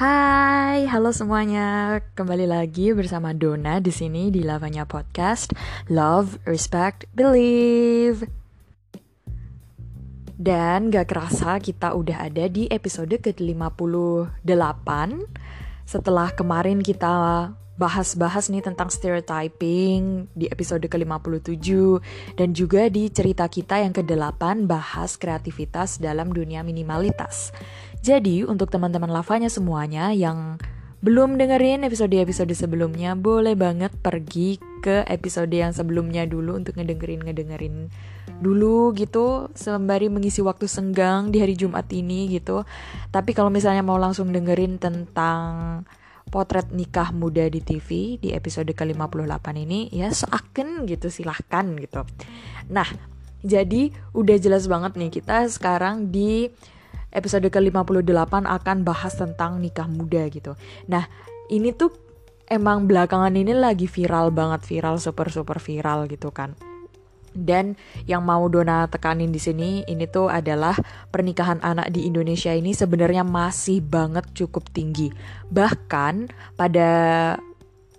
Hai, halo semuanya. Kembali lagi bersama Dona di sini di Lavanya Podcast Love, Respect, Believe. Dan gak kerasa kita udah ada di episode ke-58 Setelah kemarin kita bahas-bahas nih tentang stereotyping di episode ke-57 Dan juga di cerita kita yang ke-8 bahas kreativitas dalam dunia minimalitas Jadi untuk teman-teman lavanya semuanya yang belum dengerin episode-episode sebelumnya, boleh banget pergi ke episode yang sebelumnya dulu untuk ngedengerin-ngedengerin dulu gitu sembari mengisi waktu senggang di hari Jumat ini gitu. Tapi kalau misalnya mau langsung dengerin tentang potret nikah muda di TV di episode ke-58 ini ya seakan gitu silahkan gitu. Nah, jadi udah jelas banget nih kita sekarang di episode ke-58 akan bahas tentang nikah muda gitu. Nah, ini tuh emang belakangan ini lagi viral banget, viral super super viral gitu kan. Dan yang mau Dona tekanin di sini ini tuh adalah pernikahan anak di Indonesia ini sebenarnya masih banget cukup tinggi. Bahkan pada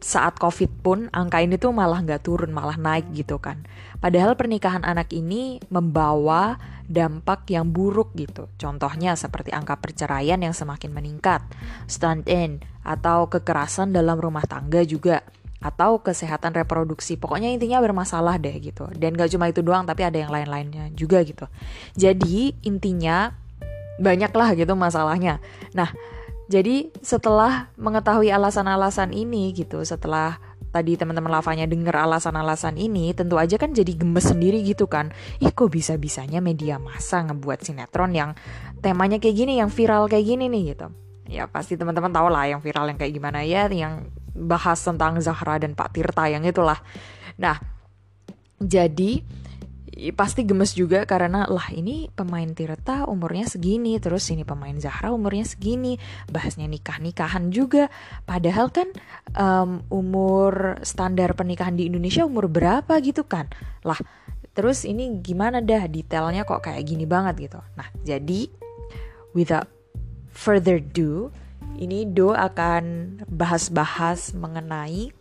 saat COVID pun angka ini tuh malah nggak turun, malah naik gitu kan. Padahal pernikahan anak ini membawa dampak yang buruk gitu. Contohnya seperti angka perceraian yang semakin meningkat, stand-in, atau kekerasan dalam rumah tangga juga, atau kesehatan reproduksi. Pokoknya intinya bermasalah deh gitu. Dan gak cuma itu doang, tapi ada yang lain-lainnya juga gitu. Jadi intinya banyaklah gitu masalahnya. Nah, jadi setelah mengetahui alasan-alasan ini gitu, setelah tadi teman-teman lavanya denger alasan-alasan ini, tentu aja kan jadi gemes sendiri gitu kan. Ih kok bisa-bisanya media massa ngebuat sinetron yang temanya kayak gini, yang viral kayak gini nih gitu. Ya pasti teman-teman tahu lah yang viral yang kayak gimana ya, yang bahas tentang Zahra dan Pak Tirta yang itulah. Nah, jadi pasti gemes juga karena lah ini pemain Tirta umurnya segini terus ini pemain Zahra umurnya segini bahasnya nikah nikahan juga. Padahal kan um, umur standar pernikahan di Indonesia umur berapa gitu kan? Lah terus ini gimana dah detailnya kok kayak gini banget gitu. Nah jadi without further ado ini Do akan bahas-bahas mengenai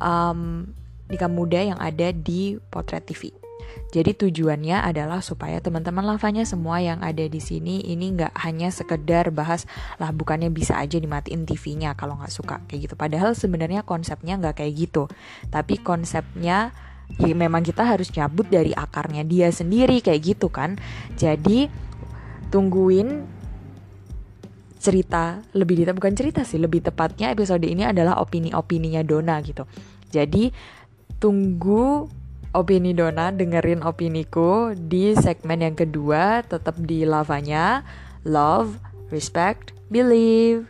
um, nikah muda yang ada di Potret TV. Jadi tujuannya adalah supaya teman-teman lavanya semua yang ada di sini ini nggak hanya sekedar bahas lah bukannya bisa aja dimatiin TV-nya kalau nggak suka kayak gitu. Padahal sebenarnya konsepnya nggak kayak gitu. Tapi konsepnya ya memang kita harus cabut dari akarnya dia sendiri kayak gitu kan. Jadi tungguin cerita lebih detail bukan cerita sih lebih tepatnya episode ini adalah opini-opininya Dona gitu. Jadi tunggu opini Dona, dengerin opiniku di segmen yang kedua, tetap di lavanya. Love, respect, believe.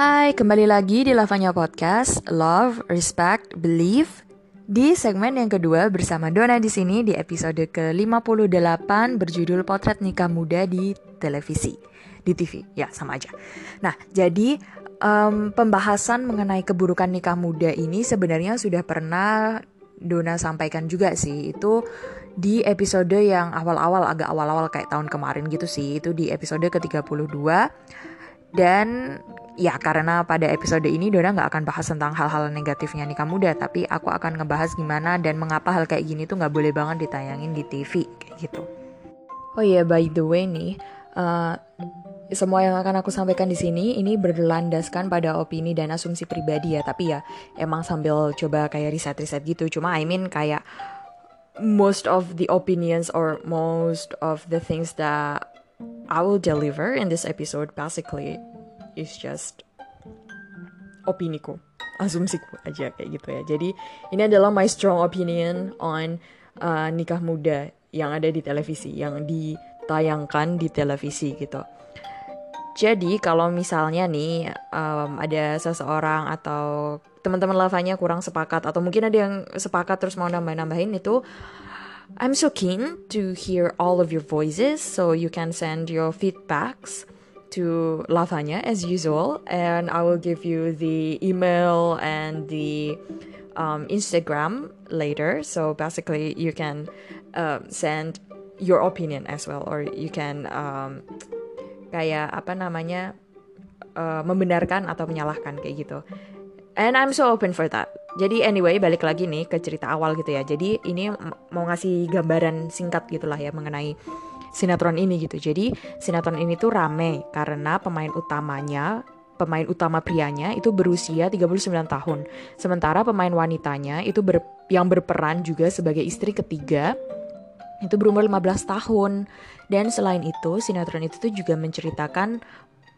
Hai, kembali lagi di Lavanya Podcast, Love, Respect, Believe. Di segmen yang kedua bersama Dona di sini di episode ke-58 berjudul Potret Nikah Muda di Televisi. Di TV, ya sama aja. Nah, jadi um, pembahasan mengenai keburukan nikah muda ini sebenarnya sudah pernah Dona sampaikan juga sih. Itu di episode yang awal-awal, agak awal-awal kayak tahun kemarin gitu sih. Itu di episode ke-32. Dan ya karena pada episode ini Dona nggak akan bahas tentang hal-hal negatifnya nikah muda, tapi aku akan ngebahas gimana dan mengapa hal kayak gini tuh nggak boleh banget ditayangin di TV gitu. Oh iya, yeah, by the way nih, uh, semua yang akan aku sampaikan di sini ini berlandaskan pada opini dan asumsi pribadi ya, tapi ya emang sambil coba kayak riset-riset gitu. Cuma I mean kayak most of the opinions or most of the things that I will deliver in this episode basically is just opiniku, asumsiku aja kayak gitu ya. Jadi ini adalah my strong opinion on uh, nikah muda yang ada di televisi, yang ditayangkan di televisi gitu. Jadi kalau misalnya nih um, ada seseorang atau teman-teman lavanya kurang sepakat atau mungkin ada yang sepakat terus mau nambah-nambahin itu I'm so keen to hear all of your voices so you can send your feedbacks to Lavanya as usual, and I will give you the email and the um, Instagram later. So basically, you can uh, send your opinion as well, or you can um, kayak apa namanya uh, membenarkan atau menyalahkan kayak gitu. And I'm so open for that. Jadi anyway balik lagi nih ke cerita awal gitu ya. Jadi ini mau ngasih gambaran singkat gitulah ya mengenai sinetron ini gitu. Jadi sinetron ini tuh rame karena pemain utamanya pemain utama prianya itu berusia 39 tahun. Sementara pemain wanitanya itu ber, yang berperan juga sebagai istri ketiga itu berumur 15 tahun. Dan selain itu, sinetron itu tuh juga menceritakan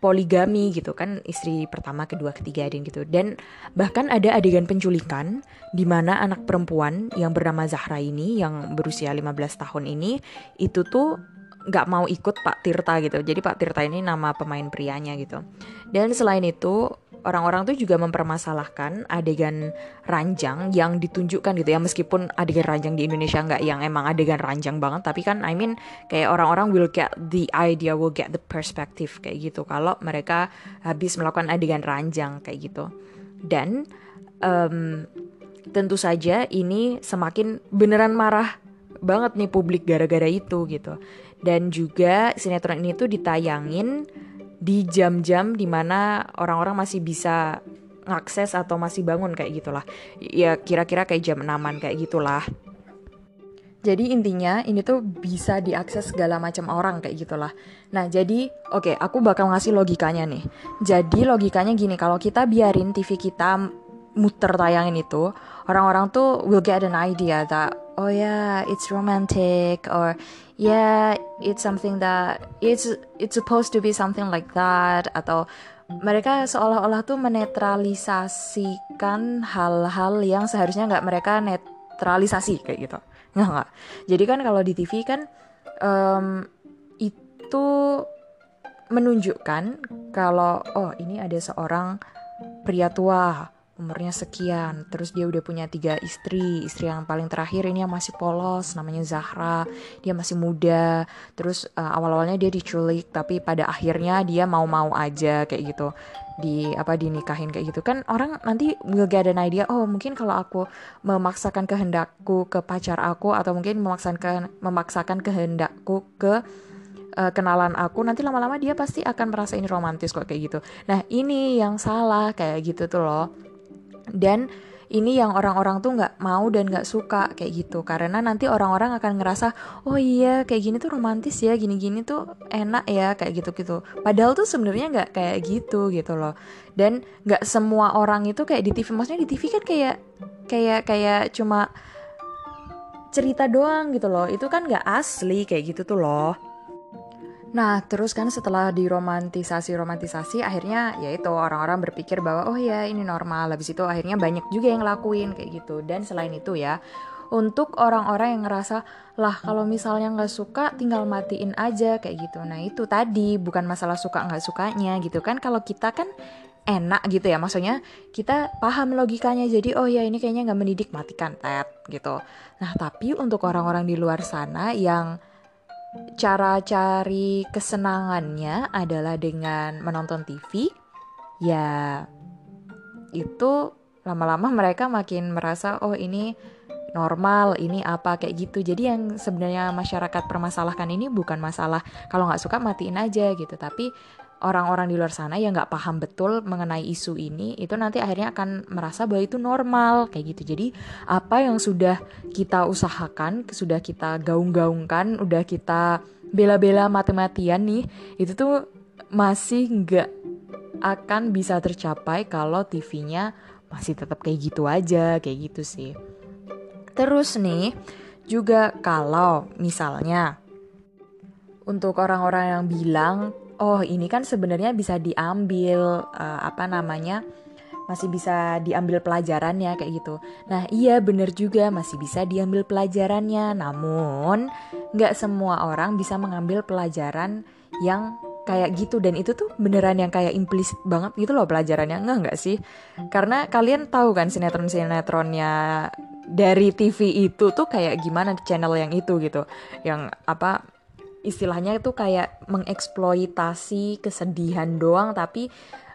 poligami gitu kan istri pertama kedua ketiga dan gitu dan bahkan ada adegan penculikan di mana anak perempuan yang bernama Zahra ini yang berusia 15 tahun ini itu tuh nggak mau ikut Pak Tirta gitu. Jadi Pak Tirta ini nama pemain prianya gitu. Dan selain itu orang-orang tuh juga mempermasalahkan adegan ranjang yang ditunjukkan gitu ya. Meskipun adegan ranjang di Indonesia nggak yang emang adegan ranjang banget tapi kan I mean kayak orang-orang will get the idea will get the perspective kayak gitu. Kalau mereka habis melakukan adegan ranjang kayak gitu. Dan um, tentu saja ini semakin beneran marah banget nih publik gara-gara itu gitu dan juga sinetron ini tuh ditayangin di jam-jam di mana orang-orang masih bisa ngakses atau masih bangun kayak gitulah ya kira-kira kayak jam enaman kayak gitulah jadi intinya ini tuh bisa diakses segala macam orang kayak gitulah. Nah jadi oke okay, aku bakal ngasih logikanya nih. Jadi logikanya gini kalau kita biarin TV kita muter tayangin itu orang-orang tuh will get an idea that oh yeah it's romantic or yeah it's something that it's it's supposed to be something like that atau mereka seolah-olah tuh menetralisasikan hal-hal yang seharusnya nggak mereka netralisasi kayak gitu. Nggak nggak. Jadi kan kalau di TV kan um, itu menunjukkan kalau oh ini ada seorang pria tua umurnya sekian terus dia udah punya tiga istri istri yang paling terakhir ini yang masih polos namanya Zahra dia masih muda terus uh, awal-awalnya dia diculik tapi pada akhirnya dia mau-mau aja kayak gitu. Di apa dinikahin kayak gitu. Kan orang nanti get an idea oh mungkin kalau aku memaksakan kehendakku ke pacar aku atau mungkin memaksakan memaksakan kehendakku ke uh, kenalan aku nanti lama-lama dia pasti akan merasa ini romantis kok kayak gitu. Nah ini yang salah kayak gitu tuh loh dan ini yang orang-orang tuh nggak mau dan nggak suka kayak gitu. Karena nanti orang-orang akan ngerasa oh iya kayak gini tuh romantis ya gini-gini tuh enak ya kayak gitu-gitu padahal tuh sebenarnya nggak kayak gitu gitu loh. Dan nggak semua orang itu kayak di TV maksudnya di TV kan kayak kayak kayak cuma cerita doang gitu loh. Itu kan nggak asli kayak gitu tuh loh Nah, terus kan setelah diromantisasi-romantisasi, akhirnya ya itu orang-orang berpikir bahwa oh ya ini normal. Habis itu akhirnya banyak juga yang ngelakuin kayak gitu. Dan selain itu ya, untuk orang-orang yang ngerasa lah kalau misalnya nggak suka tinggal matiin aja kayak gitu. Nah itu tadi bukan masalah suka nggak sukanya gitu kan. Kalau kita kan enak gitu ya maksudnya kita paham logikanya jadi oh ya ini kayaknya nggak mendidik matikan tet gitu nah tapi untuk orang-orang di luar sana yang cara cari kesenangannya adalah dengan menonton TV, ya itu lama-lama mereka makin merasa oh ini normal, ini apa kayak gitu. Jadi yang sebenarnya masyarakat permasalahkan ini bukan masalah kalau nggak suka matiin aja gitu, tapi orang-orang di luar sana yang nggak paham betul mengenai isu ini itu nanti akhirnya akan merasa bahwa itu normal kayak gitu. Jadi apa yang sudah kita usahakan sudah kita gaung-gaungkan udah kita bela-bela mati-matian nih itu tuh masih nggak akan bisa tercapai kalau TV-nya masih tetap kayak gitu aja kayak gitu sih. Terus nih juga kalau misalnya untuk orang-orang yang bilang oh ini kan sebenarnya bisa diambil uh, apa namanya masih bisa diambil pelajarannya kayak gitu. Nah iya bener juga masih bisa diambil pelajarannya, namun nggak semua orang bisa mengambil pelajaran yang kayak gitu. Dan itu tuh beneran yang kayak implisit banget gitu loh pelajarannya. Enggak nggak sih? Karena kalian tahu kan sinetron sinetronnya dari TV itu tuh kayak gimana channel yang itu gitu. Yang apa istilahnya itu kayak mengeksploitasi kesedihan doang tapi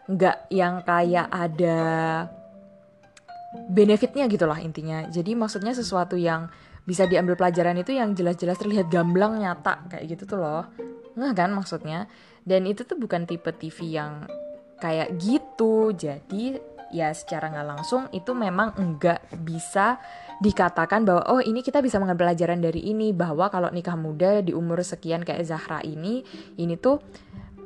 nggak yang kayak ada benefitnya gitulah intinya. Jadi maksudnya sesuatu yang bisa diambil pelajaran itu yang jelas-jelas terlihat gamblang nyata kayak gitu tuh loh. Nggak kan maksudnya? Dan itu tuh bukan tipe TV yang kayak gitu. Jadi ya secara nggak langsung itu memang enggak bisa dikatakan bahwa oh ini kita bisa mengambil pelajaran dari ini bahwa kalau nikah muda di umur sekian kayak Zahra ini ini tuh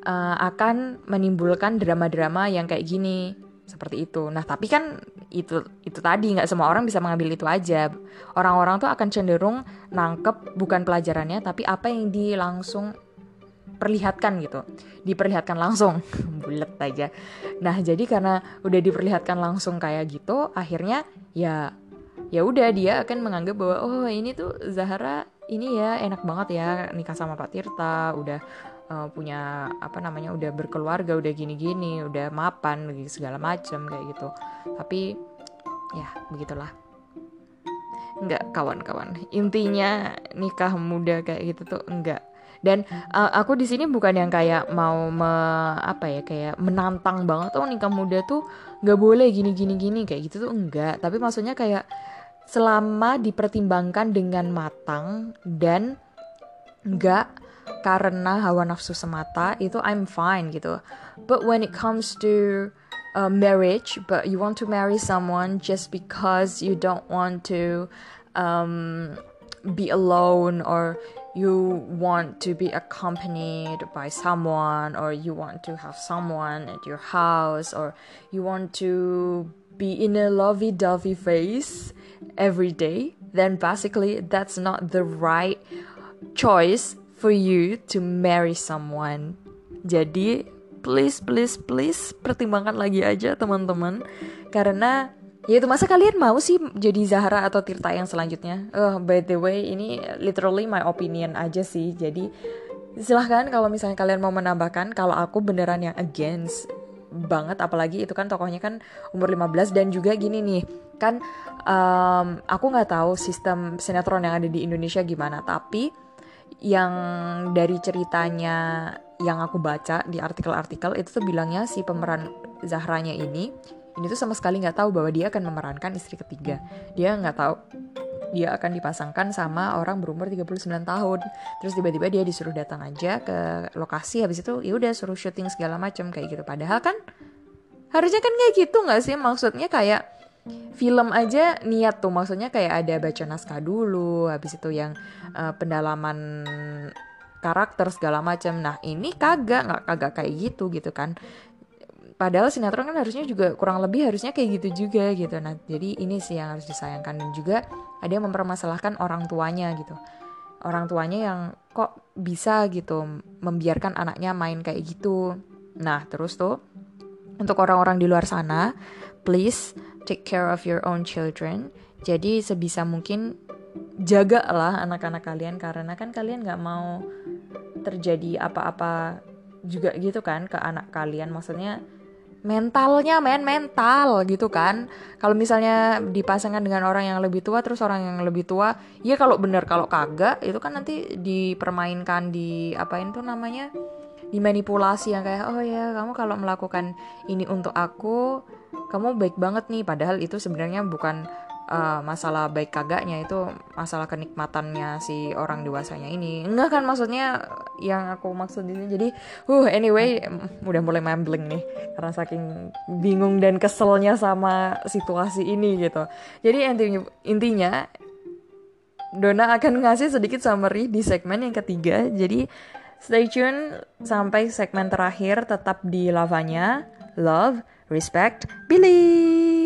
uh, akan menimbulkan drama-drama yang kayak gini seperti itu. Nah, tapi kan itu itu tadi nggak semua orang bisa mengambil itu aja. Orang-orang tuh akan cenderung nangkep bukan pelajarannya, tapi apa yang di langsung perlihatkan gitu, diperlihatkan langsung, bulat aja. Nah, jadi karena udah diperlihatkan langsung kayak gitu, akhirnya ya ya udah dia akan menganggap bahwa oh ini tuh Zahra ini ya enak banget ya nikah sama Pak Tirta, udah uh, punya apa namanya udah berkeluarga udah gini-gini udah mapan segala macam kayak gitu. Tapi ya begitulah. Nggak kawan-kawan. Intinya nikah muda kayak gitu tuh enggak dan uh, aku di sini bukan yang kayak mau me, apa ya kayak menantang banget oh nikah muda tuh nggak boleh gini gini gini kayak gitu tuh enggak tapi maksudnya kayak selama dipertimbangkan dengan matang dan nggak karena hawa nafsu semata itu I'm fine gitu. But when it comes to uh, marriage, but you want to marry someone just because you don't want to um, be alone or you want to be accompanied by someone or you want to have someone at your house or you want to be in a lovey-dovey phase every day then basically that's not the right choice for you to marry someone. Jadi, please, please, please pertimbangkan lagi aja teman-teman. Karena ya itu masa kalian mau sih jadi Zahra atau Tirta yang selanjutnya? Oh, by the way, ini literally my opinion aja sih. Jadi silahkan kalau misalnya kalian mau menambahkan kalau aku beneran yang against banget apalagi itu kan tokohnya kan umur 15 dan juga gini nih kan um, aku nggak tahu sistem sinetron yang ada di Indonesia gimana tapi yang dari ceritanya yang aku baca di artikel-artikel itu tuh bilangnya si pemeran Zahranya ini ini tuh sama sekali nggak tahu bahwa dia akan memerankan istri ketiga. Dia nggak tahu. Dia akan dipasangkan sama orang berumur 39 tahun. Terus tiba-tiba dia disuruh datang aja ke lokasi habis itu ya udah suruh syuting segala macam kayak gitu. Padahal kan harusnya kan kayak gitu nggak sih? Maksudnya kayak film aja niat tuh. Maksudnya kayak ada baca naskah dulu habis itu yang uh, pendalaman karakter segala macam nah ini kagak nggak kagak kayak gitu gitu kan padahal sinetron kan harusnya juga kurang lebih harusnya kayak gitu juga gitu. Nah jadi ini sih yang harus disayangkan. Dan juga ada yang mempermasalahkan orang tuanya gitu. Orang tuanya yang kok bisa gitu membiarkan anaknya main kayak gitu. Nah terus tuh untuk orang-orang di luar sana please take care of your own children. Jadi sebisa mungkin jagalah anak-anak kalian. Karena kan kalian nggak mau terjadi apa-apa juga gitu kan ke anak kalian. Maksudnya mentalnya men mental gitu kan. Kalau misalnya dipasangkan dengan orang yang lebih tua terus orang yang lebih tua ya kalau bener kalau kagak itu kan nanti dipermainkan di apain tuh namanya? Dimanipulasi yang kayak oh ya kamu kalau melakukan ini untuk aku kamu baik banget nih. Padahal itu sebenarnya bukan uh, masalah baik kagaknya itu masalah kenikmatannya si orang dewasanya ini. Enggak kan maksudnya yang aku maksud ini. Jadi uh anyway udah mulai mambling nih. Karena saking bingung dan keselnya sama situasi ini gitu. Jadi intinya intinya Dona akan ngasih sedikit summary di segmen yang ketiga. Jadi stay tune sampai segmen terakhir. Tetap di lavanya. Love respect, believe.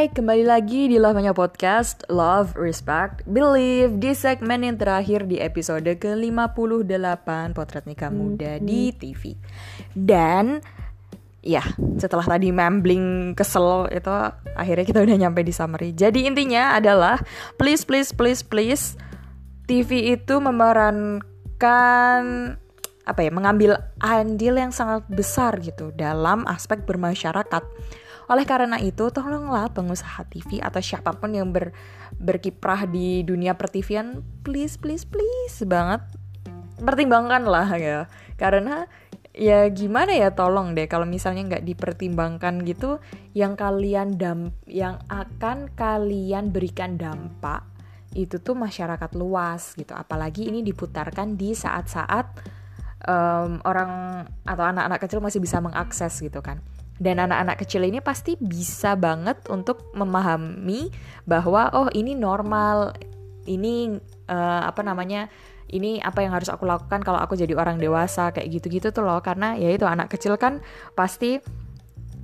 Hai, kembali lagi di Lavanya Podcast. Love, Respect, Believe. Di segmen yang terakhir di episode ke-58 Potret Nikah Muda di TV Dan ya setelah tadi mambling kesel itu akhirnya kita udah nyampe di summary. Jadi intinya adalah please please please please TV itu memerankan apa ya mengambil andil yang sangat besar gitu dalam aspek bermasyarakat Oleh karena itu, tolonglah pengusaha TV atau siapa pun yang ber, berkiprah di dunia pertivian, please, please, please banget pertimbangkan lah ya. Karena ya gimana ya tolong deh kalau misalnya nggak dipertimbangkan gitu yang kalian dam yang akan kalian berikan dampak itu tuh masyarakat luas gitu apalagi ini diputarkan di saat-saat um, orang atau anak-anak kecil masih bisa mengakses gitu kan dan anak-anak kecil ini pasti bisa banget untuk memahami bahwa oh ini normal. Ini uh, apa namanya ini apa yang harus aku lakukan kalau aku jadi orang dewasa kayak gitu-gitu tuh loh. Karena ya itu anak kecil kan pasti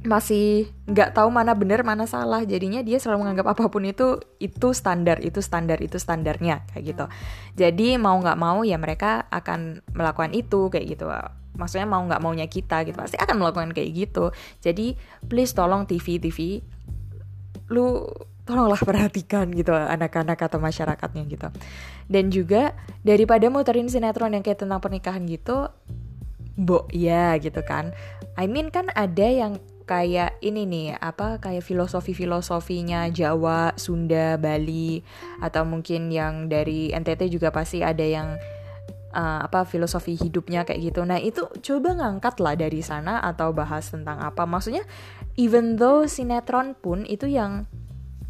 masih nggak tahu mana benar mana salah. Jadinya dia selalu menganggap apa pun itu itu standar itu standar itu standarnya kayak gitu. Jadi mau nggak mau ya mereka akan melakukan itu kayak gitu maksudnya mau nggak maunya kita gitu pasti akan melakukan kayak gitu. Jadi please tolong TV TV lu tolonglah perhatikan gitu anak-anak atau masyarakatnya gitu. Dan juga daripada muterin sinetron yang kayak tentang pernikahan gitu bo ya gitu kan. I mean kan ada yang kayak ini nih apa kayak filosofi filosofinya Jawa Sunda Bali atau mungkin yang dari NTT juga pasti ada yang uh, apa filosofi hidupnya kayak gitu. Nah itu coba ngangkat lah dari sana atau bahas tentang apa. Maksudnya even though sinetron pun itu yang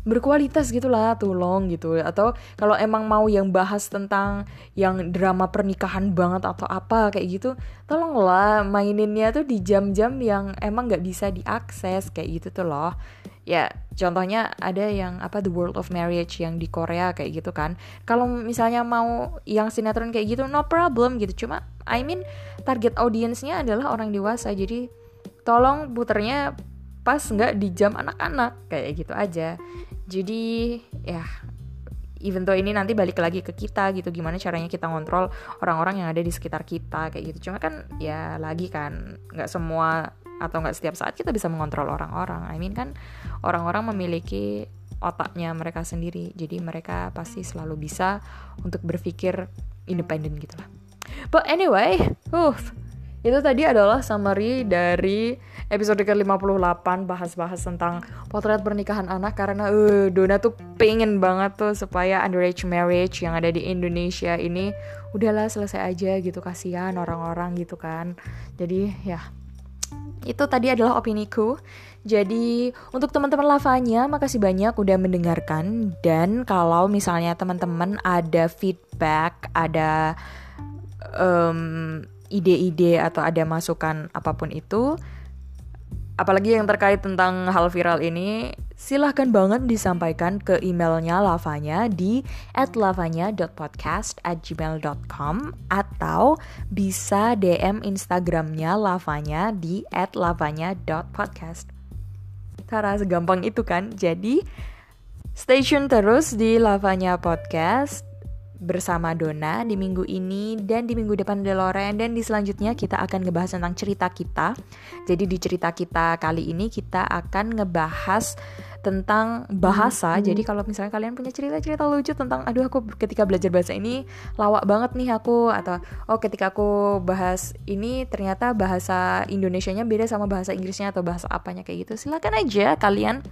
berkualitas gitulah tolong gitu. Atau kalau emang mau yang bahas tentang yang drama pernikahan banget atau apa kayak gitu tolonglah maininnya tuh di jam-jam yang emang nggak bisa diakses kayak gitu tuh loh. Ya contohnya ada yang apa The World of Marriage yang di Korea kayak gitu kan. Kalau misalnya mau yang sinetron kayak gitu no problem gitu. Cuma I mean target audiensnya adalah orang dewasa. Jadi tolong puternya pas nggak di jam anak-anak kayak gitu aja jadi ya even though ini nanti balik lagi ke kita gitu gimana caranya kita ngontrol orang-orang yang ada di sekitar kita kayak gitu. Cuma kan ya lagi kan nggak semua atau nggak setiap saat kita bisa mengontrol orang-orang. I mean kan orang-orang memiliki otaknya mereka sendiri. Jadi mereka pasti selalu bisa untuk berpikir independen gitu lah. But anyway uh itu tadi adalah summary dari episode ke-58 bahas-bahas tentang potret pernikahan anak karena uh, Dona tuh pengen banget tuh supaya underage marriage yang ada di Indonesia ini udahlah selesai aja gitu kasihan orang-orang gitu kan. Jadi ya itu tadi adalah opini ku. Jadi untuk teman-teman lavanya makasih banyak udah mendengarkan dan kalau misalnya teman-teman ada feedback, ada um, ide-ide atau ada masukan apa pun itu, apalagi yang terkait tentang hal viral ini, silahkan banget disampaikan ke emailnya Lavanya di @lavanya.podcast@gmail.com atau bisa DM Instagramnya Lavanya di @lavanya.podcast. Cara segampang itu kan. Jadi stay tune terus di Lavanya Podcast bersama Dona di minggu ini dan di minggu depan ada Loren dan di selanjutnya kita akan ngebahas tentang cerita kita. Jadi di cerita kita kali ini kita akan ngebahas tentang bahasa. Hmm. Jadi kalau misalnya kalian punya cerita-cerita lucu tentang aduh aku ketika belajar bahasa ini lawak banget nih aku atau oh ketika aku bahas ini ternyata bahasa Indonesianya beda sama bahasa Inggrisnya atau bahasa apanya kayak gitu. Silakan aja kalian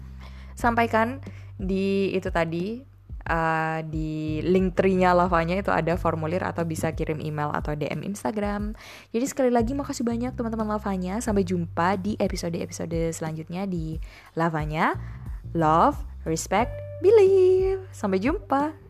sampaikan di itu tadi uh, di link tree-nya lavanya itu ada formulir atau bisa kirim email atau DM Instagram. Jadi sekali lagi makasih banyak teman-teman lavanya. Sampai jumpa di episode-episode selanjutnya di lavanya. Love, respect, believe. Sampai jumpa.